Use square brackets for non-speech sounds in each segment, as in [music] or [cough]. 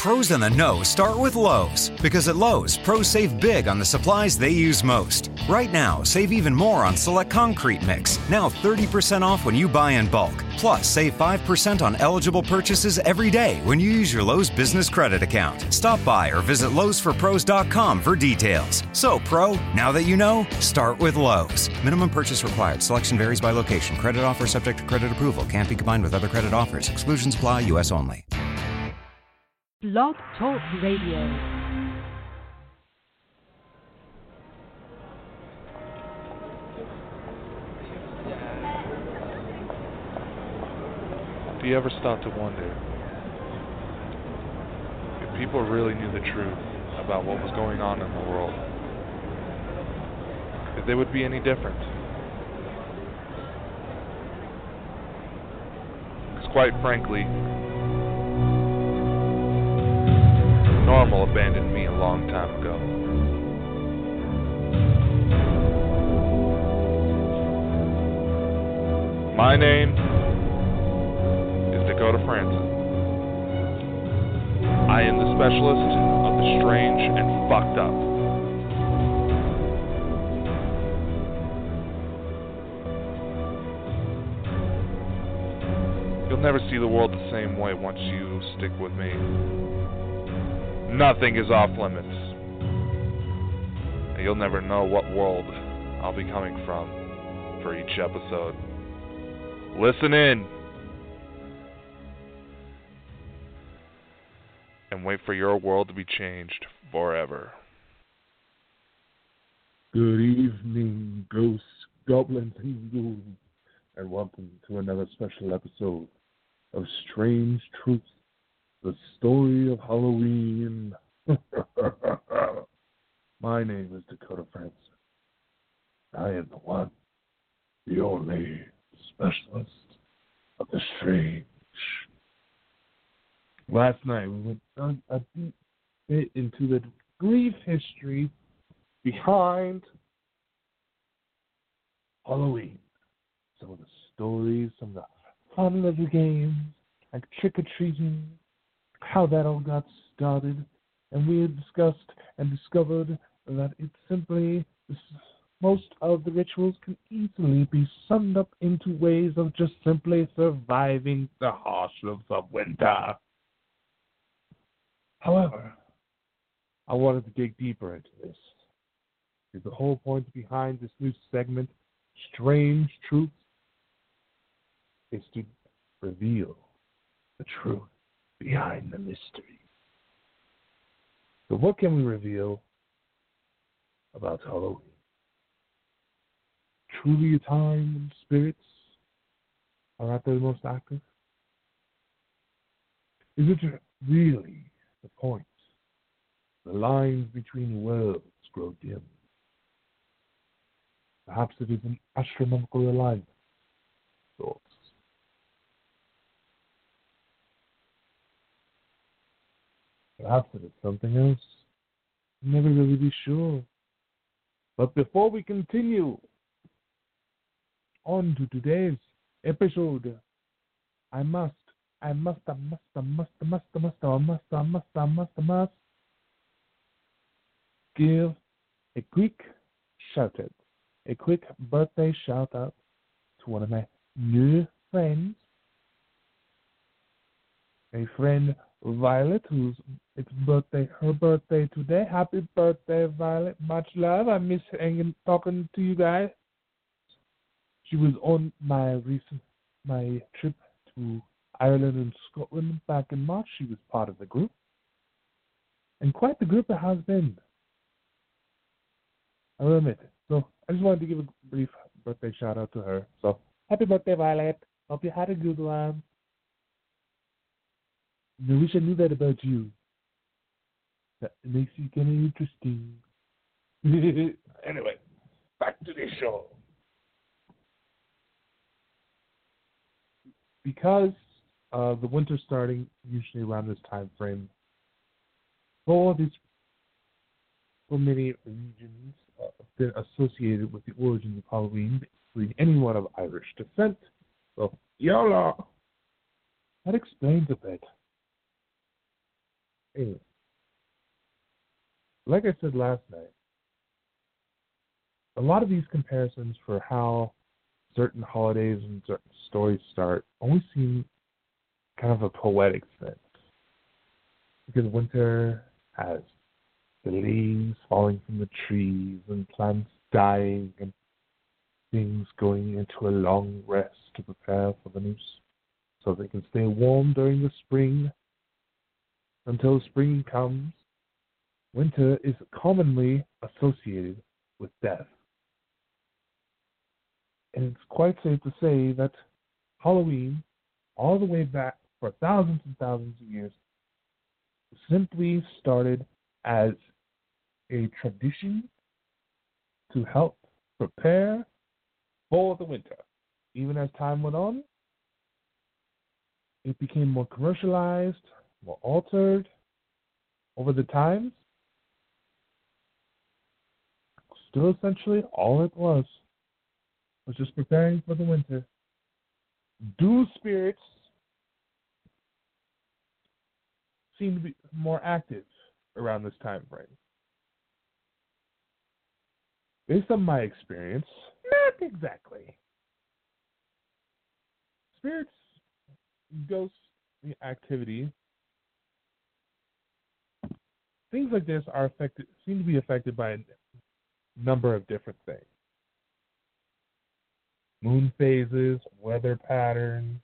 Pros in the know start with Lowe's because at Lowe's, pros save big on the supplies they use most. Right now, save even more on select concrete mix, now 30% off when you buy in bulk. Plus, save 5% on eligible purchases every day when you use your Lowe's business credit account. Stop by or visit lowesforpros.com for details. So, pro, now that you know, start with Lowe's. Minimum purchase required. Selection varies by location. Credit offer subject to credit approval. Can't be combined with other credit offers. Exclusions apply. U.S. only. Blog Talk Radio. Do you ever stop to wonder if people really knew the truth about what was going on in the world, if they would be any different? Because quite frankly, normal abandoned me a long time ago. My name is Dakota Frandsen. I am the specialist of the strange and fucked up. You'll never see the world the same way once you stick with me. Nothing is off limits. And you'll never know what world I'll be coming from for each episode. Listen in. And wait for your world to be changed forever. Good evening, ghosts, goblins, and ghouls, and welcome to another special episode of Strange Truths, the story of Halloween. [laughs] My name is Dakota Frandsen. I am the one, the only specialist of the strange. Last night we went on a deep bit into the brief history behind Halloween. Some of the stories, some of the fun little games, like trick or treating, how that all got started, and we had discussed and discovered that it simply most of the rituals can easily be summed up into ways of just simply surviving the harshness of winter. However, I wanted to dig deeper into this. Because the whole point behind this new segment, Strange Truths, is to reveal the truth behind the mystery. So, what can we reveal about Halloween? Truly a time when spirits are at their most active? Is it really the point? The lines between worlds grow dim. Perhaps it is an astronomical alignment. Perhaps it is something else. Never really be sure. But before we continue on to today's episode, I must, I must, I must, I must, I must, I must, I must, I must, I must, I must give a quick shout out, a quick birthday shout out to one of my new friends, a friend Violet, whose it's birthday, her birthday today. Happy birthday, Violet! Much love. I miss hanging, talking to you guys. She was on my recent my trip to Ireland and Scotland back in March. She was part of the group, and quite the group it has been. I will admit it. So I just wanted to give a brief birthday shout out to her. So happy birthday, Violet! Hope you had a good one. I wish I knew that about you. That makes you kind of interesting. [laughs] anyway, back to the show. Because uh, the winter starting usually around this time frame, for these for many regions uh, been associated with the origins of Halloween, including anyone of Irish descent. So, YOLO! That explains a bit. Anyway, like I said last night, a lot of these comparisons for how certain holidays and certain stories start always seem kind of a poetic sense. Because winter has the leaves falling from the trees and plants dying and things going into a long rest to prepare for the new so they can stay warm during the spring until spring comes. Winter is commonly associated with death. And it's quite safe to say that Halloween, all the way back for thousands and thousands of years, simply started as a tradition to help prepare for the winter. Even as time went on, it became more commercialized, more altered over the times. Still, essentially, all it was was just preparing for the winter. Do spirits seem to be more active around this time frame? Based on my experience, not exactly. Spirits, ghosts, activity, things like this are affected, seem to be affected by a number of different things moon phases, weather patterns,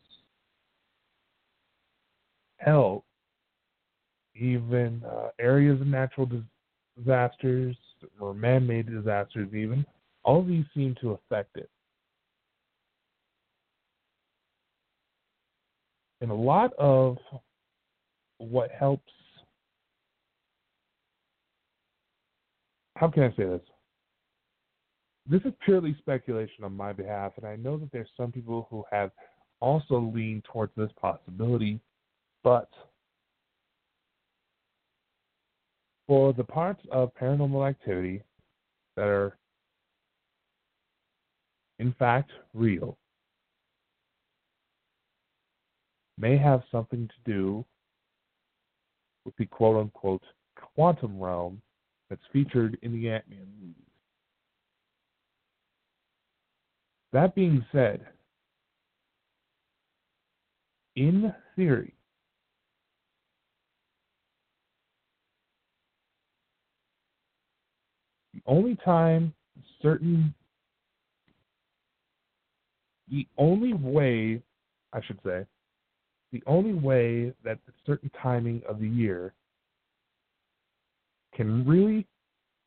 health, even uh, areas of natural disasters or man made disasters, even. All these seem to affect it. And a lot of what helps, how can I say this? this is purely speculation on my behalf, and I know that there's some people who have also leaned towards this possibility, but for the parts of paranormal activity that are in fact real may have something to do with the quote unquote quantum realm that's featured in the Ant Man movie. That being said, in theory, the only time certain, the only way, I should say, the only way that a certain timing of the year can really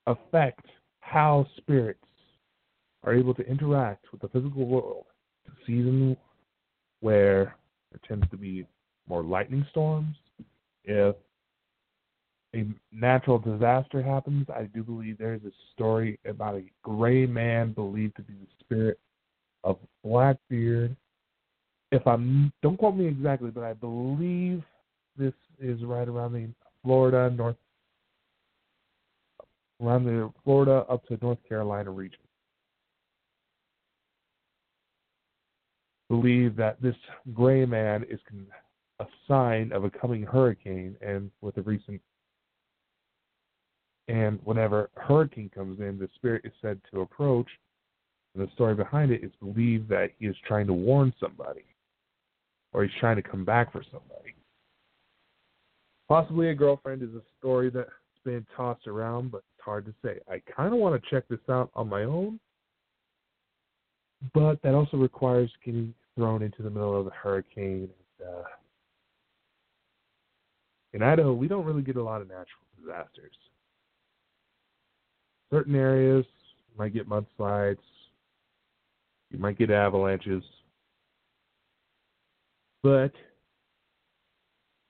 affect how spirits are able to interact with the physical world. It's a season where there tends to be more lightning storms. If a natural disaster happens, I do believe there's a story about a gray man believed to be the spirit of Blackbeard. If I'm don't quote me exactly, but I believe this is right around the Florida north around the Florida up to North Carolina region. believe that this gray man is a sign of a coming hurricane, and with the recent and whenever hurricane comes in, the spirit is said to approach. And the story behind it is believed that he is trying to warn somebody, or he's trying to come back for somebody. Possibly a girlfriend is a story that's been tossed around, but hard to say. I kind of want to check this out on my own, but that also requires getting thrown into the middle of a hurricane. And, uh, in Idaho, we don't really get a lot of natural disasters. Certain areas might get mudslides, you might get avalanches, but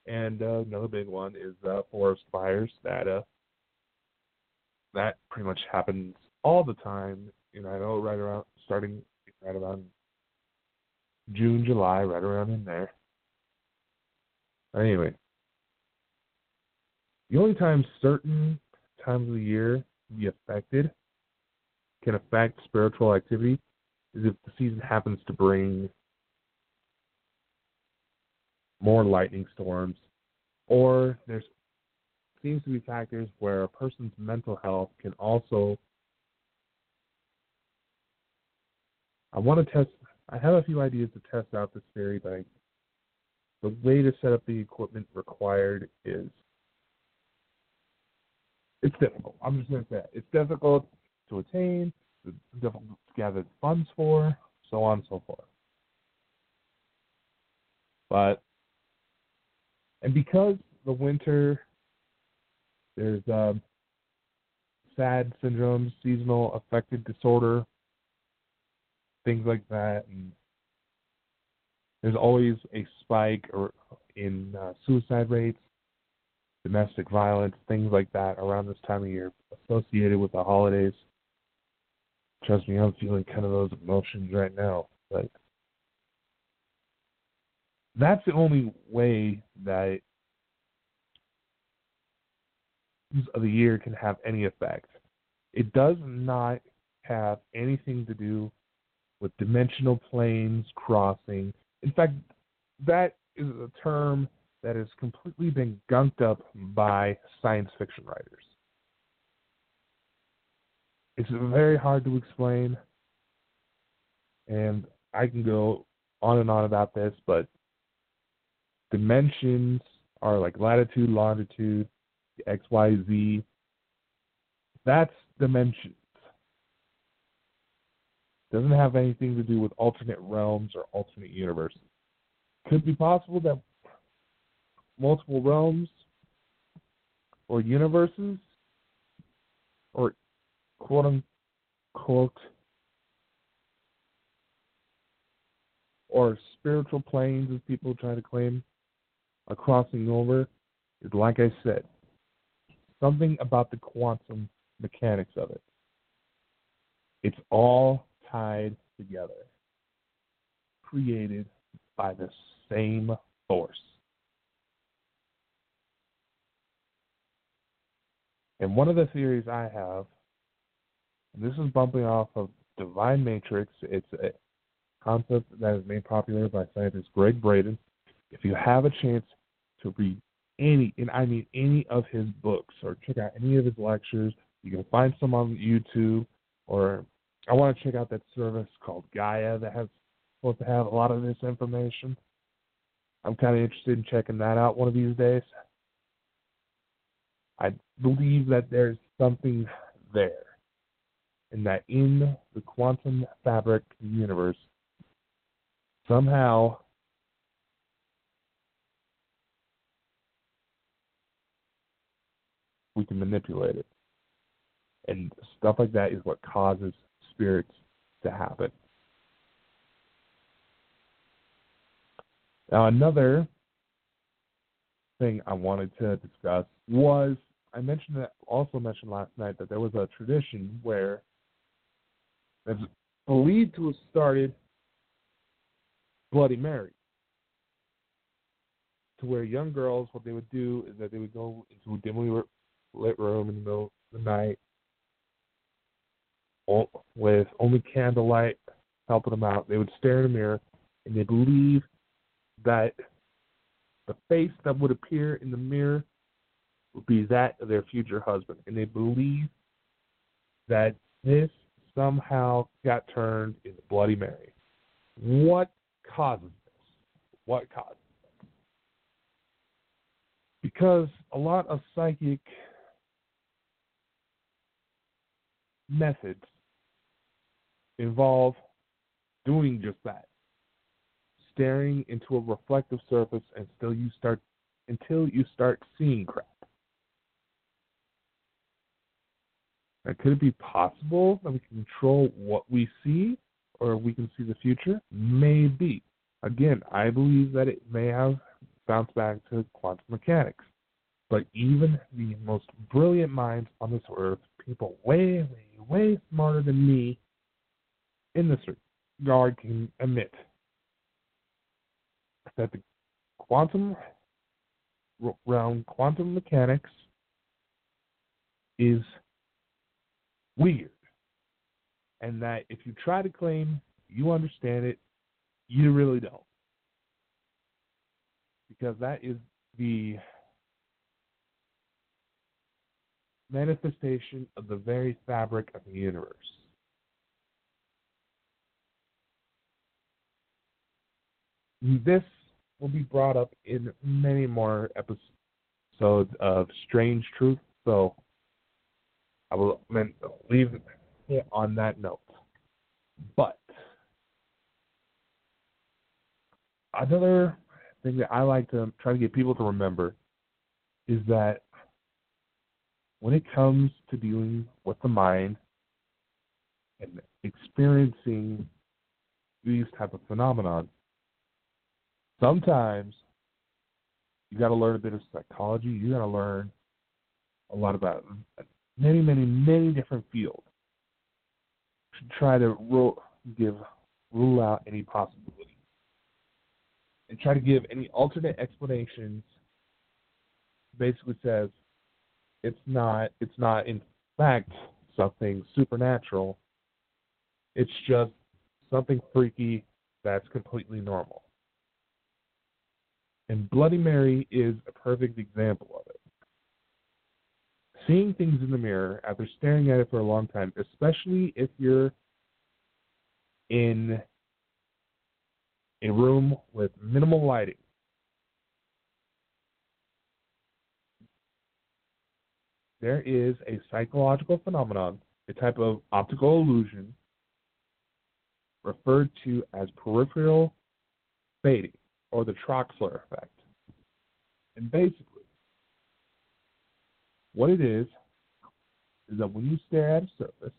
and uh, another big one is uh, forest fires that uh, that pretty much happens all the time in Idaho, right around starting right around June, July, right around in there. Anyway, the only time certain times of the year be affected can affect spiritual activity is if the season happens to bring more lightning storms or there's seems to be factors where a person's mental health can also. I want to test. I have a few ideas to test out this theory, but I, the way to set up the equipment required is it's difficult. I'm just going to say it. it's difficult to attain, it's difficult to gather funds for, so on and so forth. But and because the winter there's um, SAD syndrome, seasonal affective disorder, things like that, and there's always a spike or in uh, suicide rates, domestic violence, things like that around this time of year associated with the holidays. Trust me, I'm feeling kind of those emotions right now, Like that's the only way that of the year can have any effect. It does not have anything to do with dimensional planes crossing. In fact, that is a term that has completely been gunked up by science fiction writers. It's very hard to explain, and I can go on and on about this, but dimensions are like latitude, longitude, X, Y, Z. That's dimensions. Doesn't have anything to do with alternate realms or alternate universes. Could be possible that multiple realms or universes or quote unquote or spiritual planes as people try to claim are crossing over is like I said, something about the quantum mechanics of it. It's all tied together, created by the same force. And one of the theories I have, this is bumping off of Divine Matrix, it's a concept that is made popular by scientist Gregg Braden. If you have a chance to read any, and I mean any of his books or check out any of his lectures. You can find some on YouTube, or I want to check out that service called Gaia that has supposed to have a lot of this information. I'm kind of interested in checking that out one of these days. I believe that there's something there, and that in the quantum fabric universe, somehow we can manipulate it. And stuff like that is what causes spirits to happen. Now, another thing I wanted to discuss was I mentioned that also mentioned last night that there was a tradition where it's believed to have started Bloody Mary. To where young girls, what they would do is that they would go into a dimly lit room in the middle of the night with only candlelight helping them out. They would stare in a mirror and they believe that the face that would appear in the mirror would be that of their future husband. And they believe that this somehow got turned into Bloody Mary. What causes this? What causes this? Because a lot of psychic methods involve doing just that. Staring into a reflective surface until you start until you start seeing crap. Now, could it be possible that we can control what we see or we can see the future? Maybe. Again, I believe that it may have bounced back to quantum mechanics. But even the most brilliant minds on this earth, people way, way, way smarter than me in this regard, can admit that the quantum realm, quantum mechanics, is weird. And that if you try to claim you understand it, you really don't. Because that is the manifestation of the very fabric of the universe. This will be brought up in many more episodes of Strange Truth, so I will leave it on that note. But another thing that I like to try to get people to remember is that when it comes to dealing with the mind and experiencing these type of phenomena, sometimes you got to learn a bit of psychology. You got to learn a lot about many, many, many different fields to try to rule, give rule out any possibility and try to give any alternate explanations. Basically, says it's not it's not in fact something supernatural. It's just something freaky that's completely normal. And Bloody Mary is a perfect example of it. Seeing things in the mirror after staring at it for a long time, especially if you're in a room with minimal lighting, there is a psychological phenomenon, a type of optical illusion referred to as peripheral fading or the Troxler effect. And basically, what it is is that when you stare at a surface,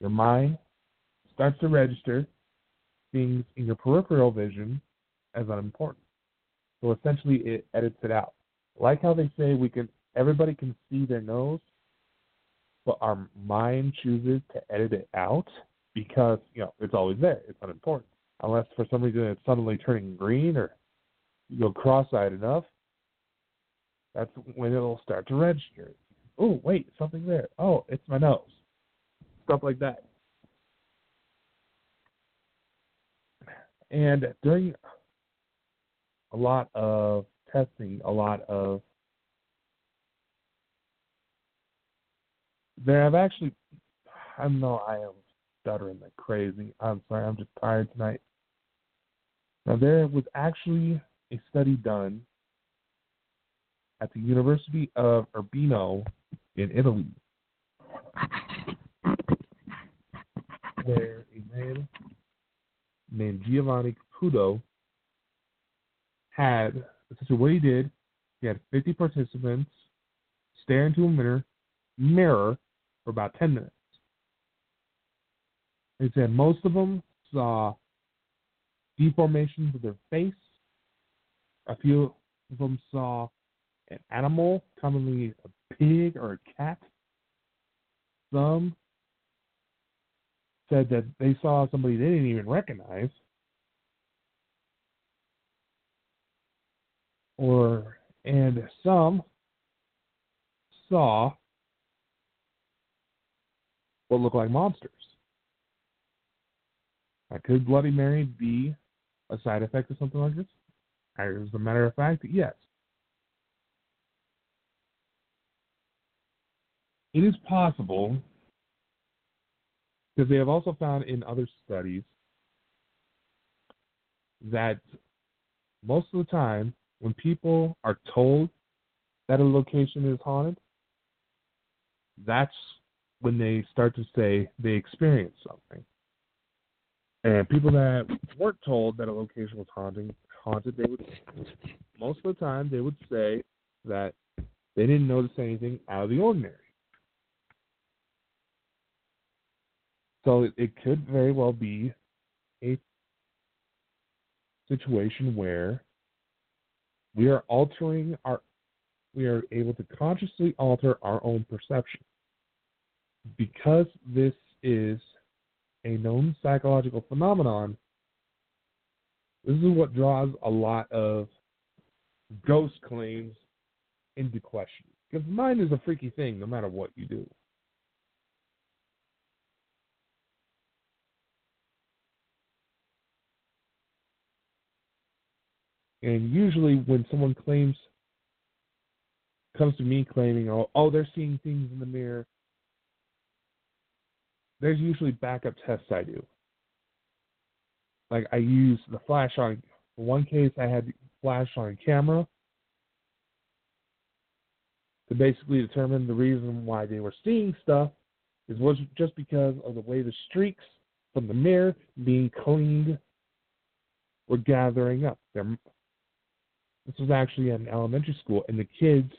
your mind starts to register things in your peripheral vision as unimportant. So essentially, it edits it out. Like how they say we can everybody can see their nose, but our mind chooses to edit it out because you know it's always there. It's unimportant, unless for some reason it's suddenly turning green or you go cross-eyed enough. That's when it'll start to register. Oh, wait, something there. Oh, it's my nose. Stuff like that. And during a lot of testing, a lot of There have actually, I know I am stuttering like crazy. I'm sorry, I'm just tired tonight. Now, there was actually a study done at the University of Urbino in Italy where a man named Giovanni Caputo had, essentially what he did, he had 50 participants stare into a mirror, mirror for about 10 minutes. They said most of them saw deformations of their face. A few of them saw an animal, commonly a pig or a cat. Some said that they saw somebody they didn't even recognize. Or and some saw what look like monsters. Now, could Bloody Mary be a side effect of something like this? As a matter of fact, yes. It is possible because they have also found in other studies that most of the time when people are told that a location is haunted, that's when they start to say they experienced something. And people that weren't told that a location was haunting, haunted, they would most of the time they would say that they didn't notice anything out of the ordinary. So it, it could very well be a situation where we are altering our we are able to consciously alter our own perception because this is a known psychological phenomenon, this is what draws a lot of ghost claims into question. Because mind is a freaky thing no matter what you do. And usually, when someone claims comes to me claiming, oh, oh, they're seeing things in the mirror, there's usually backup tests I do. Like I use the flash on one case I had flash on camera to basically determine the reason why they were seeing stuff is was just because of the way the streaks from the mirror being cleaned were gathering up. They're, this was actually at an elementary school, and the kids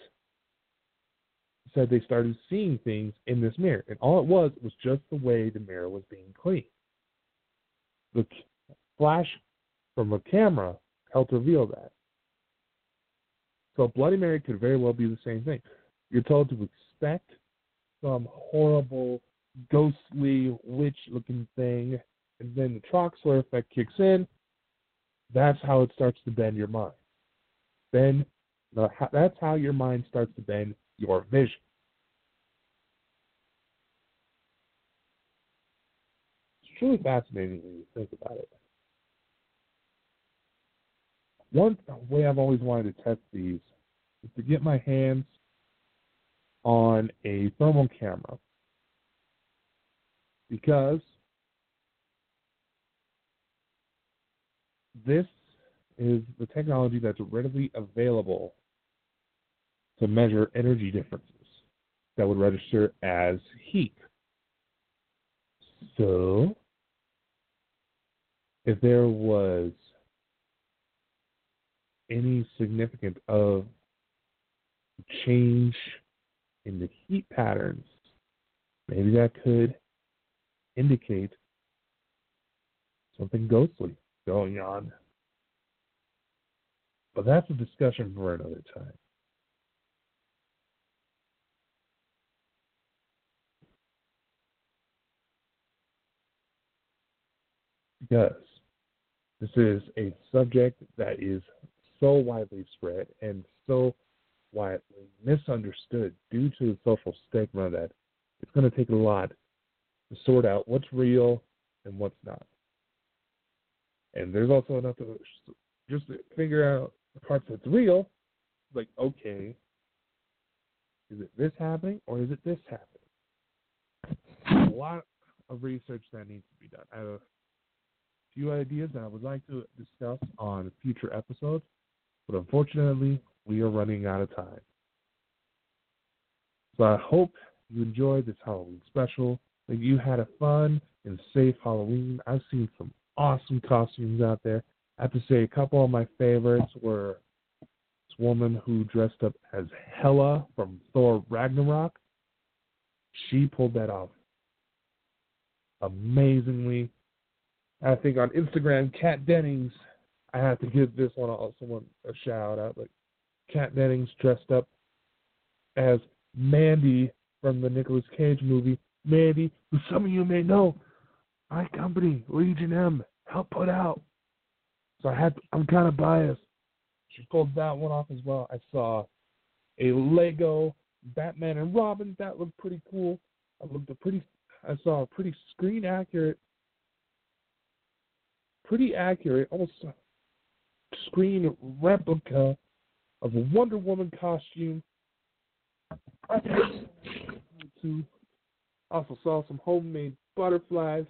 said they started seeing things in this mirror, and all it was was just the way the mirror was being cleaned. The flash from a camera helped reveal that. So Bloody Mary could very well be the same thing. You're told to expect some horrible, ghostly, witch-looking thing, and then the Troxler effect kicks in. That's how it starts to bend your mind. Then that's how your mind starts to bend your vision. Truly fascinating when you think about it. One way I've always wanted to test these is to get my hands on a thermal camera because this is the technology that's readily available to measure energy differences that would register as heat. So, if there was any significant of change in the heat patterns, maybe that could indicate something ghostly going on. But that's a discussion for another time. Because this is a subject that is so widely spread and so widely misunderstood due to the social stigma that it's going to take a lot to sort out what's real and what's not. And there's also enough to just figure out the parts that's real. Like, okay, is it this happening or is it this happening? A lot of research that needs to be done. I have a few ideas that I would like to discuss on future episodes. But unfortunately, we are running out of time. So I hope you enjoyed this Halloween special, that you had a fun and safe Halloween. I've seen some awesome costumes out there. I have to say, a couple of my favorites were this woman who dressed up as Hela from Thor Ragnarok. She pulled that off amazingly. I think on Instagram, Kat Dennings I have to give this one someone a shout out. Like Kat Dennings dressed up as Mandy from the Nicolas Cage movie. Mandy, who some of you may know, my company, Legion M, helped put out. So I had I'm kind of biased. She pulled that one off as well. I saw a Lego Batman and Robin that looked pretty cool. I looked a pretty I saw a pretty screen accurate pretty accurate, almost screen replica of a Wonder Woman costume. Also saw some homemade butterflies.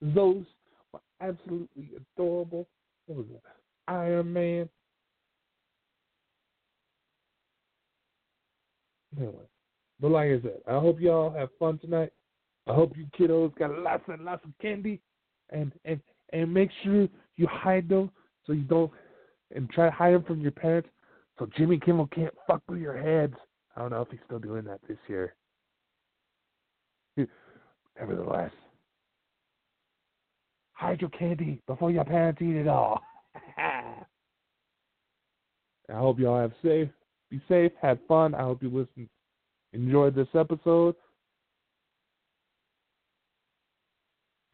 Those were absolutely adorable. What was it? Iron Man. Anyway, but like I said, I hope y'all have fun tonight. I hope you kiddos got lots and lots of candy, and and and make sure you hide them so you don't and try to hide them from your parents so Jimmy Kimmel can't fuck with your heads. I don't know if he's still doing that this year. Nevertheless, hide your candy before your parents eat it all. [laughs] I hope y'all have safe, be safe, have fun. I hope you listen, enjoyed this episode.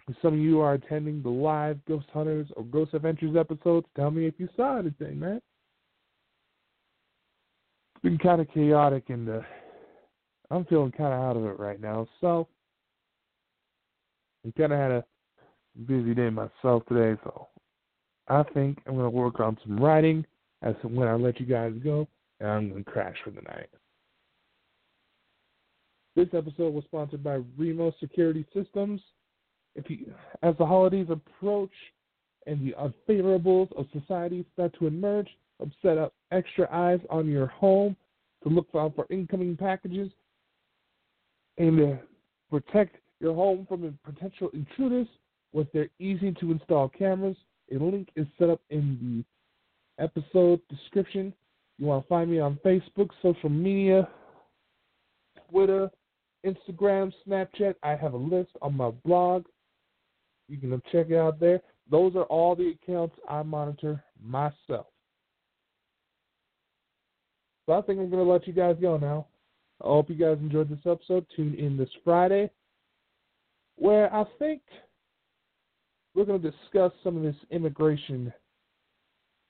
If some of you are attending the live Ghost Hunters or Ghost Adventures episodes, tell me if you saw anything, man. It's been kind of chaotic and I'm feeling kind of out of it right now. So, I kind of had a busy day myself today, so I think I'm going to work on some writing as to when I let you guys go, and I'm going to crash for the night. This episode was sponsored by Remo Security Systems. If you, as the holidays approach and the unfavorables of society start to emerge, help set up extra eyes on your home to look out for incoming packages and to protect your home from potential intruders with their easy to install cameras. A link is set up in the episode description. You want to find me on Facebook, social media, Twitter, Instagram, Snapchat. I have a list on my blog. You can check it out there. Those are all the accounts I monitor myself. So I think I'm going to let you guys go now. I hope you guys enjoyed this episode. Tune in this Friday, where I think we're going to discuss some of this immigration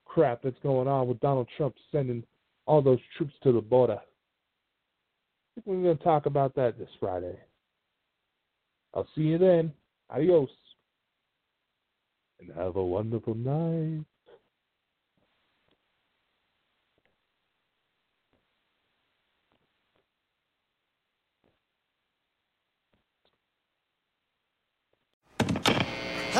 crap that's going on with Donald Trump sending all those troops to the border. I think we're going to talk about that this Friday. I'll see you then. Adios. And have a wonderful night.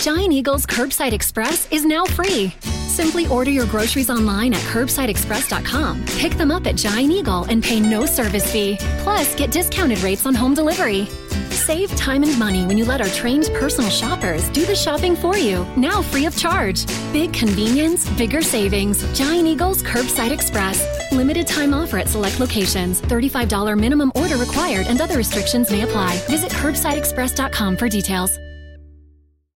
Giant Eagle's Curbside Express is now free. Simply order your groceries online at curbsideexpress.com. Pick them up at Giant Eagle and pay no service fee. Plus, get discounted rates on home delivery. Save time and money when you let our trained personal shoppers do the shopping for you, now free of charge. Big convenience, bigger savings. Giant Eagle's Curbside Express. Limited time offer at select locations. $35 minimum order required and other restrictions may apply. Visit curbsideexpress.com for details.